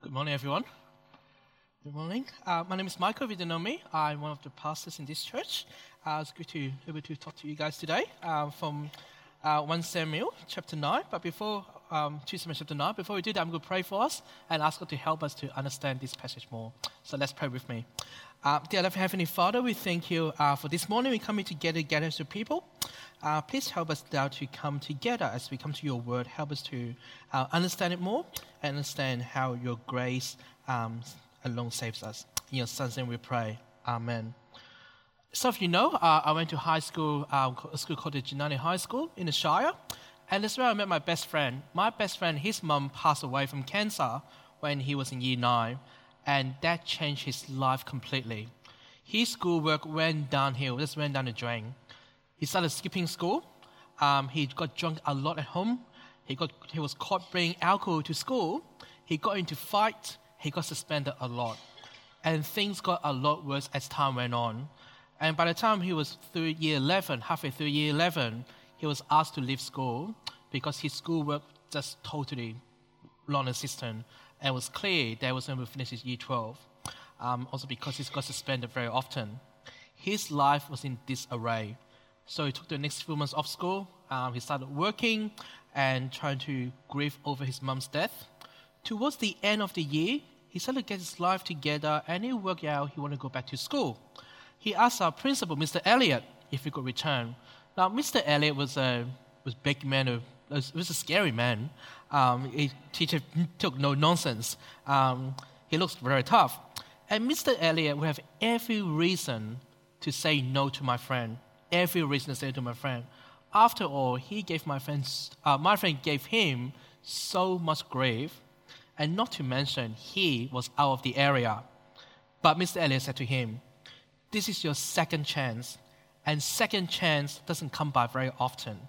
Good morning, everyone. Good morning. Uh, my name is Michael. Me, I'm one of the pastors in this church. Uh, it's good to be able to talk to you guys today uh, from uh, 1 Samuel chapter 9. But before um, 2 Samuel chapter 9, before we do that, I'm going to pray for us and ask God to help us to understand this passage more. So let's pray with me. Uh, dear Heavenly Father, we thank you uh, for this morning. We come together, together as a people. Uh, please help us now to come together as we come to your word. Help us to uh, understand it more and understand how your grace um, alone saves us. In your son's name we pray. Amen. Some of you know, uh, I went to high school, uh, a school called the Jannali High School in the Shire. And that's where I met my best friend. My best friend, his mum passed away from cancer when he was in year nine and that changed his life completely. His schoolwork went downhill, just went down the drain. He started skipping school. Um, he got drunk a lot at home. He, got, he was caught bringing alcohol to school. He got into fight. He got suspended a lot. And things got a lot worse as time went on. And by the time he was through year 11, halfway through year 11, he was asked to leave school because his schoolwork just totally non-existent and it was clear that he was going to finish his year 12. Um, also because he got suspended very often. His life was in disarray. So he took the next few months off school. Um, he started working and trying to grieve over his mom's death. Towards the end of the year, he started to get his life together and he worked out he wanted to go back to school. He asked our principal, Mr. Elliot, if he could return. Now, Mr. Elliot was a was big man was, was a scary man. Um, he, teacher took no nonsense. Um, he looks very tough. And Mr. Elliot would have every reason to say no to my friend. Every reason to say to my friend. After all, he gave my friend, uh, my friend gave him so much grief, and not to mention he was out of the area. But Mr. Elliot said to him, "This is your second chance, and second chance doesn't come by very often."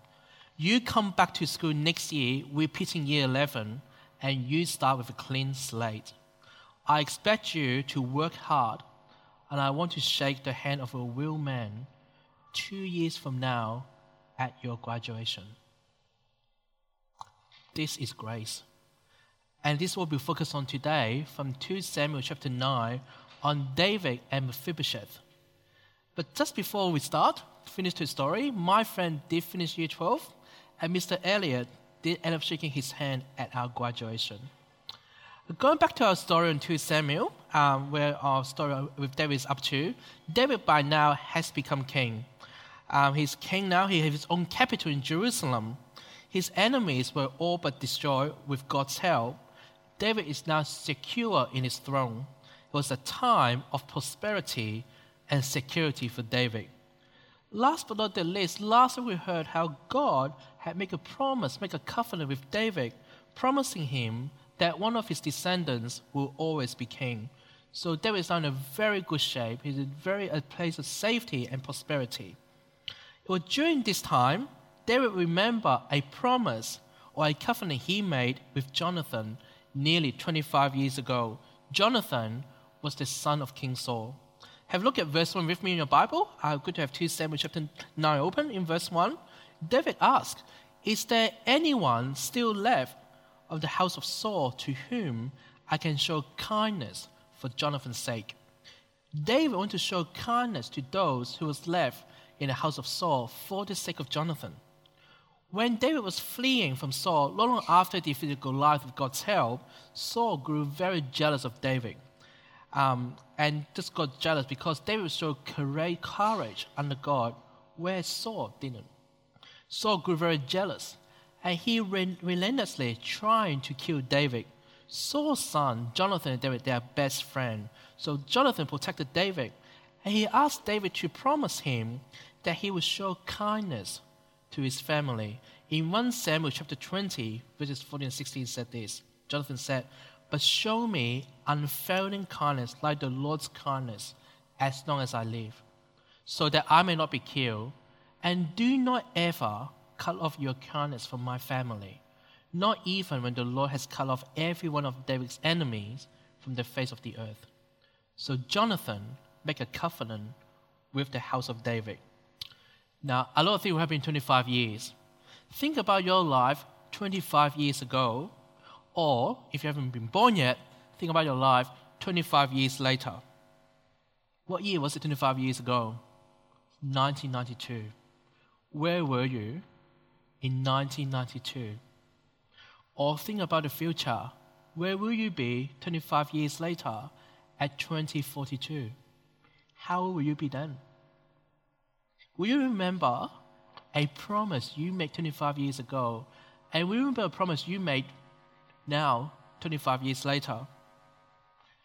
You come back to school next year, repeating year 11, and you start with a clean slate. I expect you to work hard, and I want to shake the hand of a real man two years from now at your graduation. This is grace. And this will be focused on today from 2 Samuel chapter 9 on David and Mephibosheth. But just before we start, finish the story, my friend did finish year 12 and Mr. Elliot did end up shaking his hand at our graduation. Going back to our story in 2 Samuel, um, where our story with David is up to, David by now has become king. Um, he's king now, he has his own capital in Jerusalem. His enemies were all but destroyed with God's help. David is now secure in his throne. It was a time of prosperity and security for David. Last but not the least, last week we heard how God had made a promise, make a covenant with David, promising him that one of his descendants will always be king. So David is now in a very good shape. He's in very a place of safety and prosperity. Well, during this time, David remembered a promise or a covenant he made with Jonathan nearly 25 years ago. Jonathan was the son of King Saul. Have a look at verse 1 with me in your Bible. Uh, good to have 2 Samuel chapter 9 open. In verse 1, David asked, Is there anyone still left of the house of Saul to whom I can show kindness for Jonathan's sake? David wanted to show kindness to those who was left in the house of Saul for the sake of Jonathan. When David was fleeing from Saul, long after he defeated Goliath with God's help, Saul grew very jealous of David um, and just got jealous because David showed great courage under God, where Saul didn't. Saul grew very jealous, and he relentlessly trying to kill David. Saul's son, Jonathan and David, their best friend. So Jonathan protected David, and he asked David to promise him that he would show kindness to his family. In 1 Samuel chapter 20, verses 14 and 16 said this. Jonathan said, but show me unfailing kindness like the Lord's kindness as long as I live, so that I may not be killed. And do not ever cut off your kindness from my family, not even when the Lord has cut off every one of David's enemies from the face of the earth. So Jonathan made a covenant with the house of David. Now, a lot of things will happen in 25 years. Think about your life 25 years ago or if you haven't been born yet, think about your life 25 years later. What year was it 25 years ago? 1992. Where were you in 1992? Or think about the future. Where will you be 25 years later at 2042? How will you be then? You remember a promise you made 25 years ago? And you remember a promise you made now, 25 years later?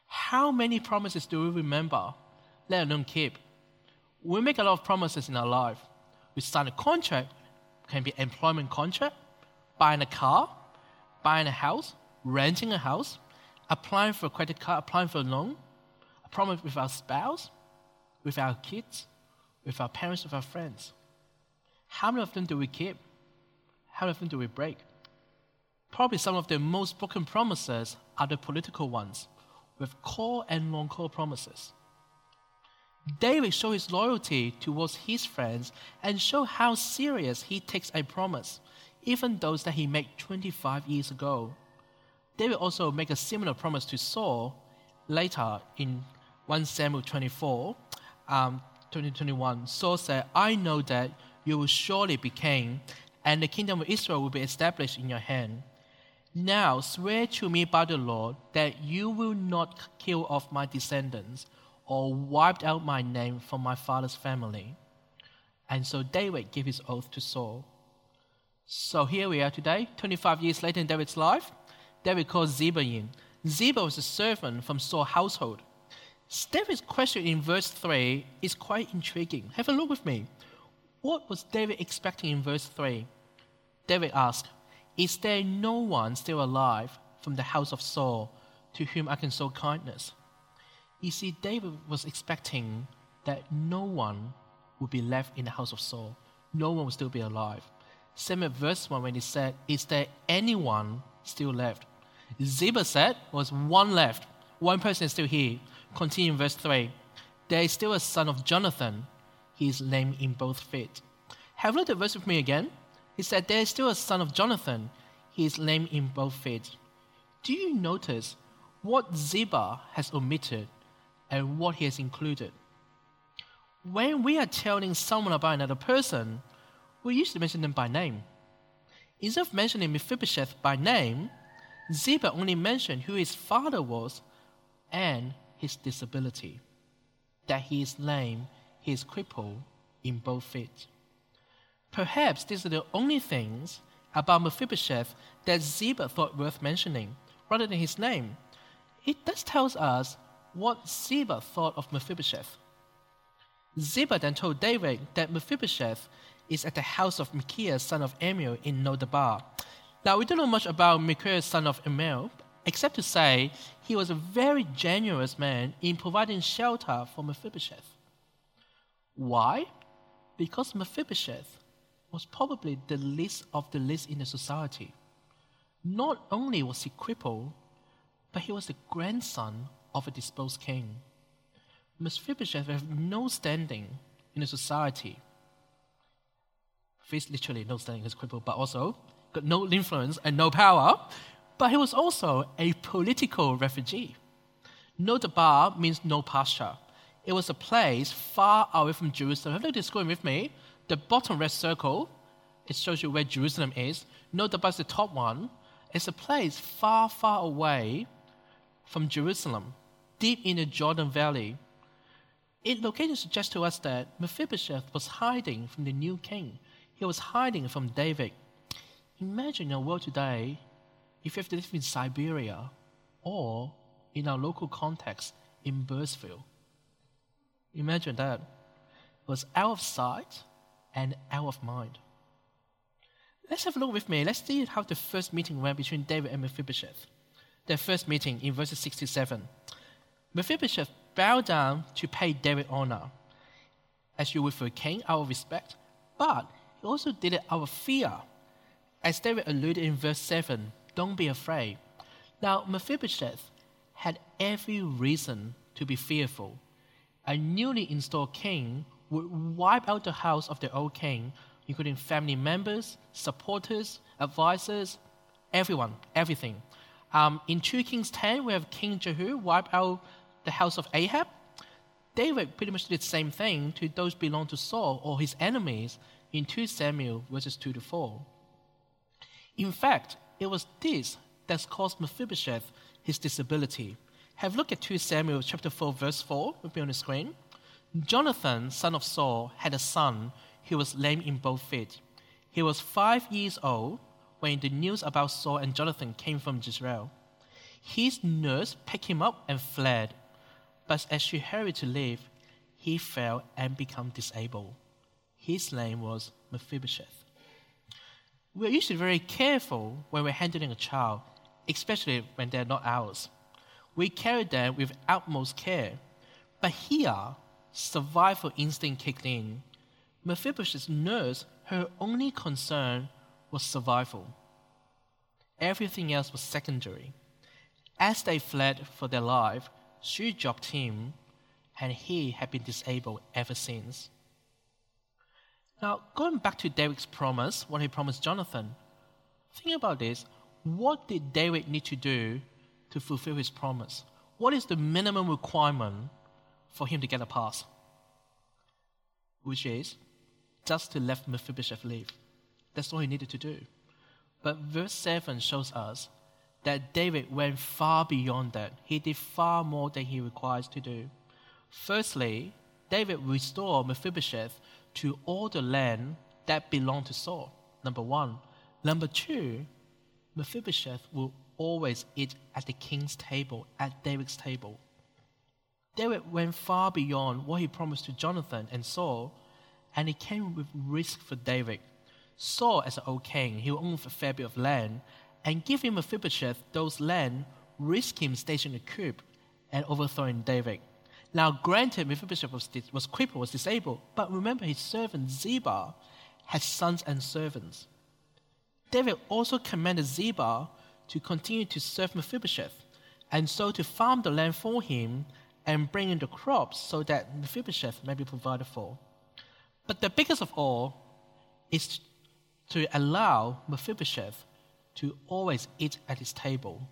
How many promises do we remember, let alone keep? We make a lot of promises in our life. We sign a contract, can be employment contract, buying a car, buying a house, renting a house, applying for a credit card, applying for a loan, a promise with our spouse, with our kids, with our parents, with our friends. How many of them do we keep? How many of them do we break? Probably some of the most broken promises are the political ones, with core and non core promises. David showed his loyalty towards his friends and showed how serious he takes a promise, even those that he made 25 years ago. David also made a similar promise to Saul later in 1 Samuel 24, um, 2021. Saul said, I know that you will surely be king, and the kingdom of Israel will be established in your hand. Now swear to me by the Lord that you will not kill off my descendants or wipe out my name from my father's family. And so David gave his oath to Saul. So here we are today, 25 years later in David's life. David calls Ziba in. Ziba was a servant from Saul's household. David's question in verse 3 is quite intriguing. Have a look with me. What was David expecting in verse 3? David asked, Is there no one still alive from the house of Saul to whom I can show kindness? You see, David was expecting that no one would be left in the house of Saul. No one would still be alive. Same at verse 1 when he said, Is there anyone still left? Ziba said, Was one left. One person is still here. Continue in verse 3. There is still a son of Jonathan. He is lame in both feet. Have a look at the verse with me again. He said, There is still a son of Jonathan. He is lame in both feet. Do you notice what Ziba has omitted and what he has included? When we are telling someone about another person, we usually mention them by name. Instead of mentioning Mephibosheth by name, Ziba only mentioned who his father was and his disability. That he is lame, he is crippled in both feet. Perhaps these are the only things about Mephibosheth that Ziba thought worth mentioning, rather than his name. It does tell us what Ziba thought of Mephibosheth. Ziba then told David that Mephibosheth is at the house of Micaiah, son of Amiel, in Lodabar. Now, we don't know much about Micaiah, son of Amiel, except to say he was a very generous man in providing shelter for Mephibosheth. Why? Because Mephibosheth was probably the least of the least in the society. Not only was he crippled, but he was the grandson of a disposed king. Mephibosheth had no standing in the society. He's literally no standing as crippled, but also got no influence and no power but he was also a political refugee. Lodabar means no pasture. It was a place far away from Jerusalem. Have a look at this screen with me. The bottom red circle, it shows you where Jerusalem is. Lodabar is the top one. It's a place far, far away from Jerusalem, deep in the Jordan Valley. It location suggests to us that Mephibosheth was hiding from the new king. He was hiding from David. Imagine a world today if you have to live in Siberia or in our local context in Birdsville. Imagine that. It was out of sight and out of mind. Let's have a look with me. Let's see how the first meeting went between David and Mephibosheth. Their first meeting in verses 67. Mephibosheth bowed down to pay David honor, as you would for a king, out of respect, but he also did it out of fear. As David alluded in verse 7, don't be afraid. Now, Mephibosheth had every reason to be fearful. A newly installed king would wipe out the house of the old king, including family members, supporters, advisors, everyone, everything. Um, in 2 Kings 10, we have King Jehu wipe out the house of Ahab. David pretty much did the same thing to those belong to Saul or his enemies in 2 Samuel verses 2 to 4. In fact, it was this that caused Mephibosheth his disability. Have a look at 2 Samuel chapter 4 verse 4 will be on the screen. Jonathan, son of Saul, had a son who was lame in both feet. He was five years old when the news about Saul and Jonathan came from Jezreel. His nurse picked him up and fled, but as she hurried to leave, he fell and became disabled. His name was Mephibosheth. We're usually very careful when we're handling a child, especially when they're not ours. We carry them with utmost care. But here, survival instinct kicked in. Mephibosheth's nurse, her only concern was survival. Everything else was secondary. As they fled for their life, she dropped him, and he had been disabled ever since. Now, going back to David's promise, what he promised Jonathan, think about this. What did David need to do to fulfill his promise? What is the minimum requirement for him to get a pass? Which is just to let Mephibosheth live. That's all he needed to do. But verse 7 shows us that David went far beyond that. He did far more than he requires to do. Firstly, David restored Mephibosheth to all the land that belonged to Saul. Number one. Number two, Mephibosheth will always eat at the king's table, at David's table. David went far beyond what he promised to Jonathan and Saul, and it came with risk for David. Saul, as an old king, he owned a fair bit of land, and him Mephibosheth those land, risk him stationing a coup and overthrowing David. Now, granted, Mephibosheth was, was crippled, was disabled, but remember his servant Ziba had sons and servants. David also commanded Ziba to continue to serve Mephibosheth, and so to farm the land for him and bring in the crops so that Mephibosheth may be provided for. But the biggest of all is to allow Mephibosheth to always eat at his table.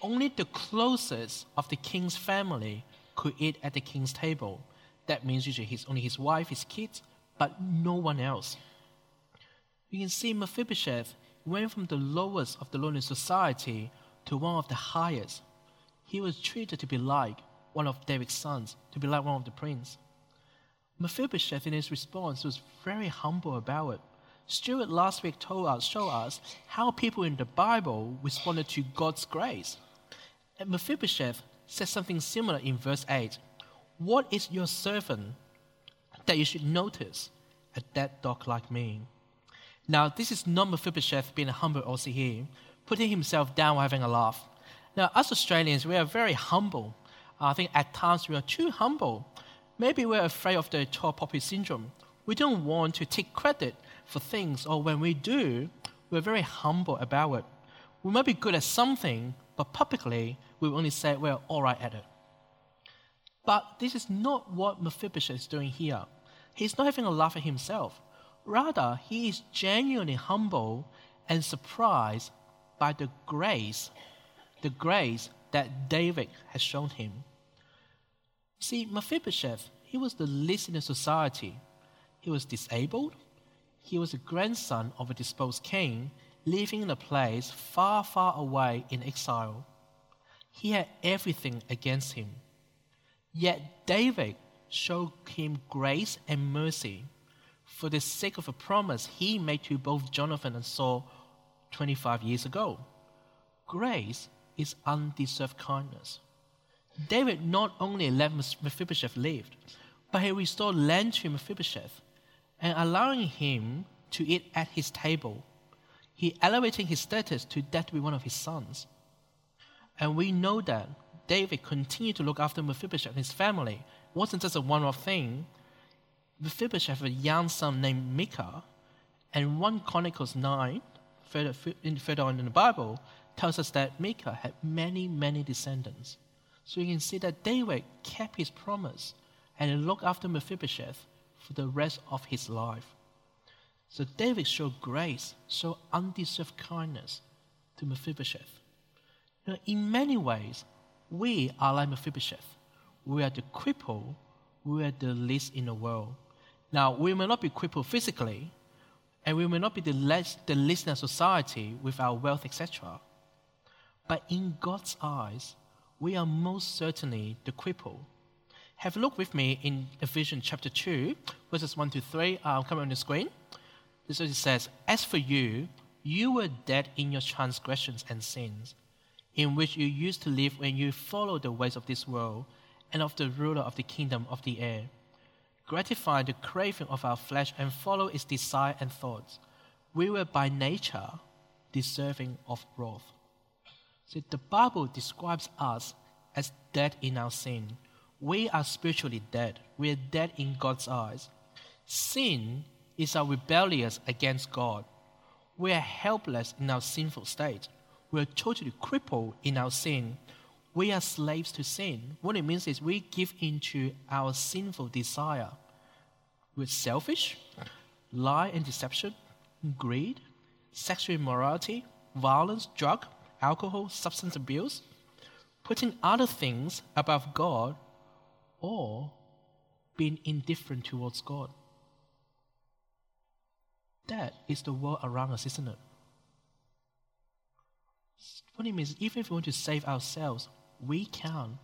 Only the closest of the king's family could eat at the king's table. That means usually his, only his wife, his kids, but no one else. You can see Mephibosheth went from the lowest of the lonely society to one of the highest. He was treated to be like one of David's sons, to be like one of the prince. Mephibosheth, in his response, was very humble about it. Stuart last week told us, showed us how people in the Bible responded to God's grace. And Mephibosheth says something similar in verse 8. What is your servant that you should notice a dead dog like me? Now, this is not Mephibosheth being humble also here, putting himself down while having a laugh. Now, us Australians, we are very humble. I think at times we are too humble. Maybe we're afraid of the tall poppy syndrome. We don't want to take credit for things, or when we do, we're very humble about it. We might be good at something, but publicly, we only say we're all right at it. But this is not what Mephibosheth is doing here. He's not having a laugh at himself. Rather, he is genuinely humble and surprised by the grace, the grace that David has shown him. See, Mephibosheth, he was the least in the society. He was disabled. He was a grandson of a disposed king, living in a place far, far away in exile. He had everything against him. Yet David showed him grace and mercy for the sake of a promise he made to both Jonathan and Saul 25 years ago. Grace is undeserved kindness. David not only let Mephibosheth live, but he restored land to Mephibosheth and allowing him to eat at his table. He elevating his status to that to be one of his sons. And we know that David continued to look after Mephibosheth and his family. It wasn't just a one-off thing. Mephibosheth had a young son named Micah, and 1 Chronicles 9, further, further on in the Bible, tells us that Micah had many, many descendants. So you can see that David kept his promise and looked after Mephibosheth for the rest of his life. So David showed grace, showed undeserved kindness to Mephibosheth. You know, in many ways, we are like Mephibosheth. We are the cripple, we are the least in the world. Now, we may not be crippled physically, and we may not be the least, the least in society with our wealth, etc. But in God's eyes, we are most certainly the cripple. Have a look with me in Ephesians chapter 2, verses 1 to 3. I'll come on the screen. This is what it says As for you, you were dead in your transgressions and sins, in which you used to live when you followed the ways of this world and of the ruler of the kingdom of the air, gratifying the craving of our flesh and follow its desire and thoughts. We were by nature deserving of wrath. See, the Bible describes us as dead in our sin. We are spiritually dead. We are dead in God's eyes. Sin is our rebellious against God. We are helpless in our sinful state. We are totally crippled in our sin we are slaves to sin. What it means is we give into our sinful desire. We're selfish, lie and deception, greed, sexual immorality, violence, drug, alcohol, substance abuse, putting other things above God, or being indifferent towards God. That is the world around us, isn't it? What it means, even if we want to save ourselves, we can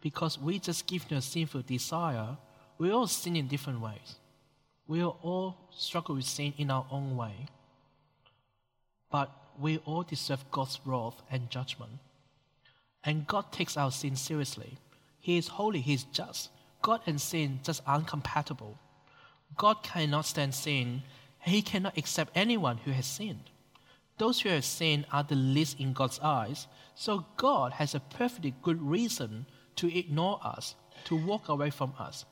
because we just give to a sinful desire. We all sin in different ways. We all struggle with sin in our own way. But we all deserve God's wrath and judgment. And God takes our sin seriously. He is holy, He is just. God and sin just aren't compatible. God cannot stand sin, He cannot accept anyone who has sinned. Those who have sinned are the least in God's eyes, so God has a perfectly good reason to ignore us, to walk away from us.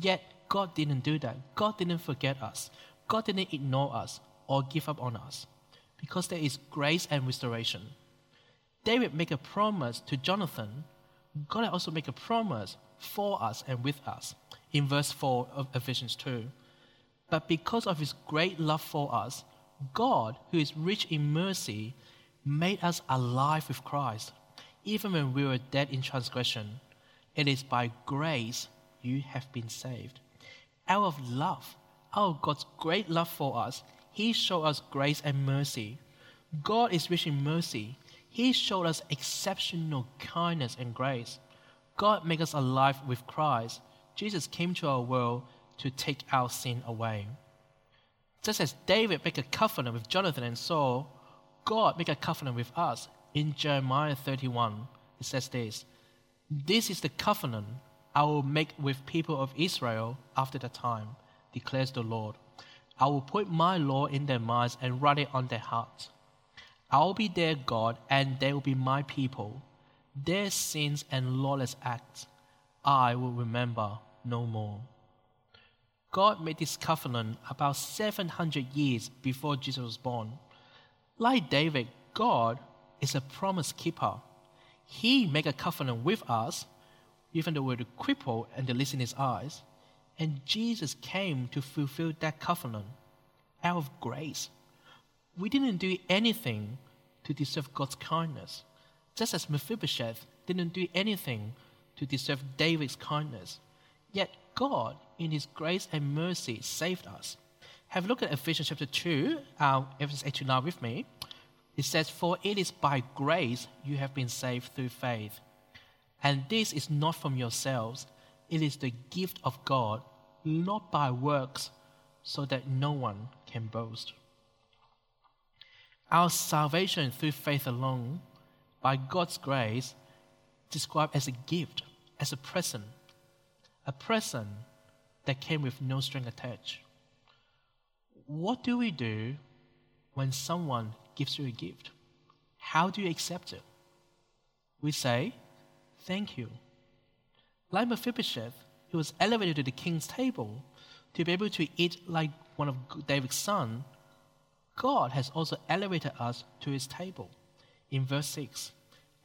Yet God didn't do that. God didn't forget us. God didn't ignore us or give up on us because there is grace and restoration. David made a promise to Jonathan. God also made a promise for us and with us in verse 4 of Ephesians 2. But because of his great love for us, God, who is rich in mercy, made us alive with Christ, even when we were dead in transgression. It is by grace you have been saved. Out of love, out of God's great love for us, He showed us grace and mercy. God is rich in mercy. He showed us exceptional kindness and grace. God made us alive with Christ. Jesus came to our world to take our sin away. Just as David made a covenant with Jonathan and Saul, God made a covenant with us. In Jeremiah 31, it says this This is the covenant I will make with people of Israel after that time, declares the Lord. I will put my law in their minds and write it on their hearts. I will be their God, and they will be my people. Their sins and lawless acts I will remember no more. God made this covenant about 700 years before Jesus was born. Like David, God is a promise keeper. He made a covenant with us, even though we're the cripple and the least in his eyes. And Jesus came to fulfill that covenant out of grace. We didn't do anything to deserve God's kindness, just as Mephibosheth didn't do anything to deserve David's kindness. Yet God, in His grace and mercy, saved us. Have a look at Ephesians chapter 2, uh, Ephesians 8 to 9 with me. It says, For it is by grace you have been saved through faith. And this is not from yourselves, it is the gift of God, not by works, so that no one can boast. Our salvation through faith alone, by God's grace, described as a gift, as a present a present that came with no string attached. What do we do when someone gives you a gift? How do you accept it? We say, Thank you. Like Mephibosheth, he was elevated to the king's table to be able to eat like one of David's sons. God has also elevated us to his table. In verse 6,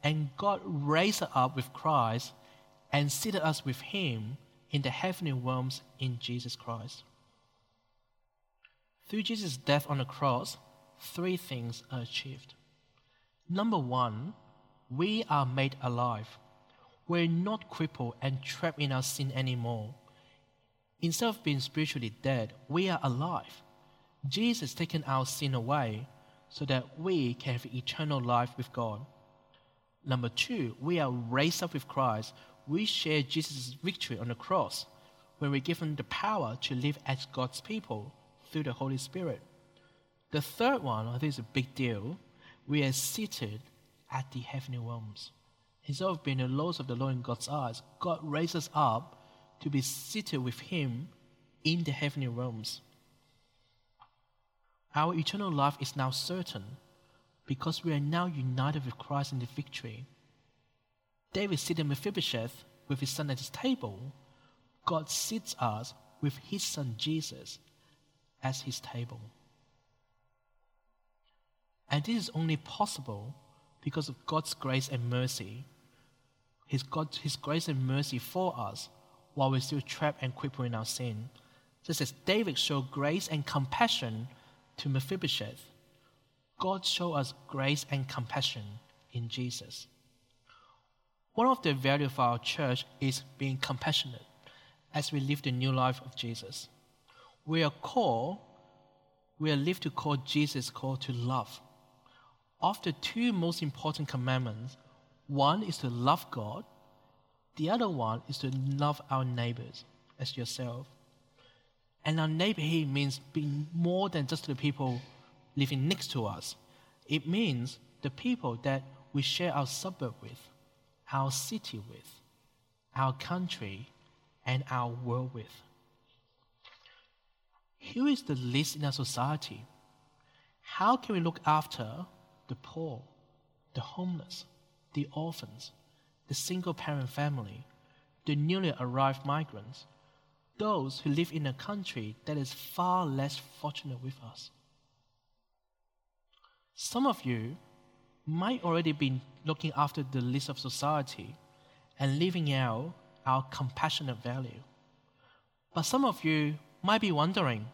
and God raised us up with Christ and seated us with him in the heavenly realms in Jesus Christ. Through Jesus' death on the cross, three things are achieved. Number one, we are made alive. We're not crippled and trapped in our sin anymore. Instead of being spiritually dead, we are alive. Jesus has taken our sin away so that we can have eternal life with God. Number two, we are raised up with Christ. We share Jesus' victory on the cross when we're given the power to live as God's people through the Holy Spirit. The third one, I think is a big deal, we are seated at the heavenly realms. Instead of being the lowest of the low in God's eyes, God raises us up to be seated with Him in the heavenly realms. Our eternal life is now certain because we are now united with Christ in the victory. David sitting Mephibosheth with his son at his table. God sits us with his son Jesus as his table. And this is only possible because of God's grace and mercy. His, God, his grace and mercy for us while we're still trapped and crippled in our sin. Just as David showed grace and compassion to Mephibosheth, God showed us grace and compassion in Jesus. One of the values of our church is being compassionate as we live the new life of Jesus. We are called, we are lived to call Jesus called to love. Of the two most important commandments, one is to love God, the other one is to love our neighbors as yourself. And our neighbor here means being more than just the people living next to us. It means the people that we share our suburb with, our city with, our country, and our world with. Who is the least in our society? How can we look after the poor, the homeless, the orphans, the single parent family, the newly arrived migrants, those who live in a country that is far less fortunate with us? Some of you might already be looking after the least of society and living out our compassionate value. But some of you might be wondering,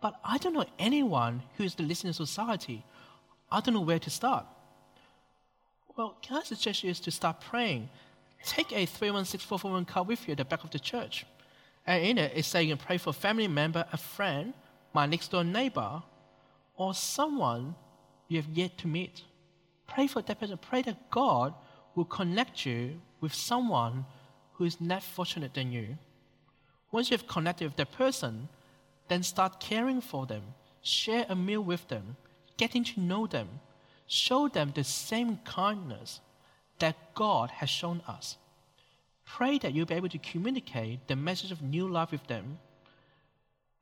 but I don't know anyone who is the least in society. I don't know where to start. Well, can I suggest you is to start praying? Take a 316441 card with you at the back of the church. And in it, it's saying you pray for a family member, a friend, my next door neighbor, or someone you have yet to meet. Pray for that person. Pray that God will connect you with someone who is less fortunate than you. Once you have connected with that person, then start caring for them. Share a meal with them. Getting to know them. Show them the same kindness that God has shown us. Pray that you'll be able to communicate the message of new life with them.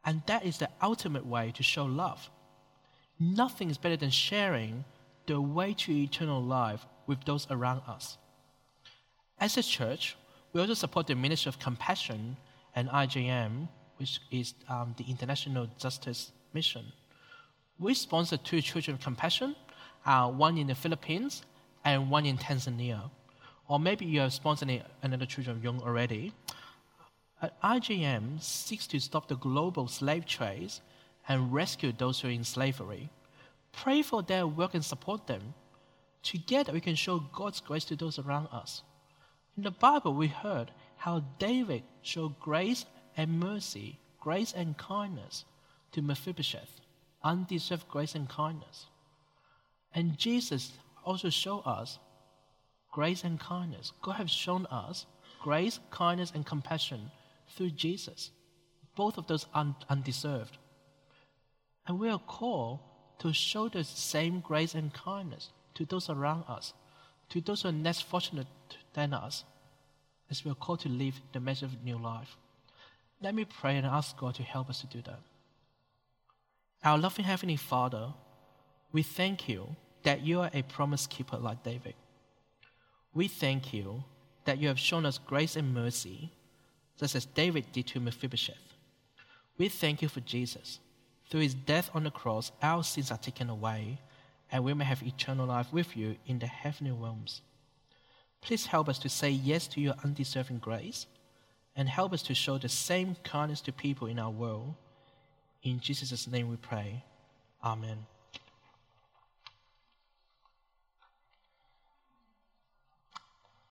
And that is the ultimate way to show love. Nothing is better than sharing the way to eternal life with those around us. As a church, we also support the Ministry of Compassion and IJM, which is um, the International Justice Mission. We sponsor two Children of Compassion, uh, one in the Philippines and one in Tanzania. Or maybe you are sponsoring another Children of Young already. Uh, IJM seeks to stop the global slave trade and rescue those who are in slavery. Pray for their work and support them. Together, we can show God's grace to those around us. In the Bible, we heard how David showed grace and mercy, grace and kindness to Mephibosheth, undeserved grace and kindness. And Jesus also showed us grace and kindness. God has shown us grace, kindness, and compassion through Jesus, both of those un- undeserved. And we are called to show the same grace and kindness to those around us, to those who are less fortunate than us, as we are called to live the message of new life. Let me pray and ask God to help us to do that. Our loving Heavenly Father, we thank you that you are a promise keeper like David. We thank you that you have shown us grace and mercy, just as David did to Mephibosheth. We thank you for Jesus through his death on the cross, our sins are taken away, and we may have eternal life with you in the heavenly realms. Please help us to say yes to your undeserving grace, and help us to show the same kindness to people in our world. In Jesus' name we pray. Amen.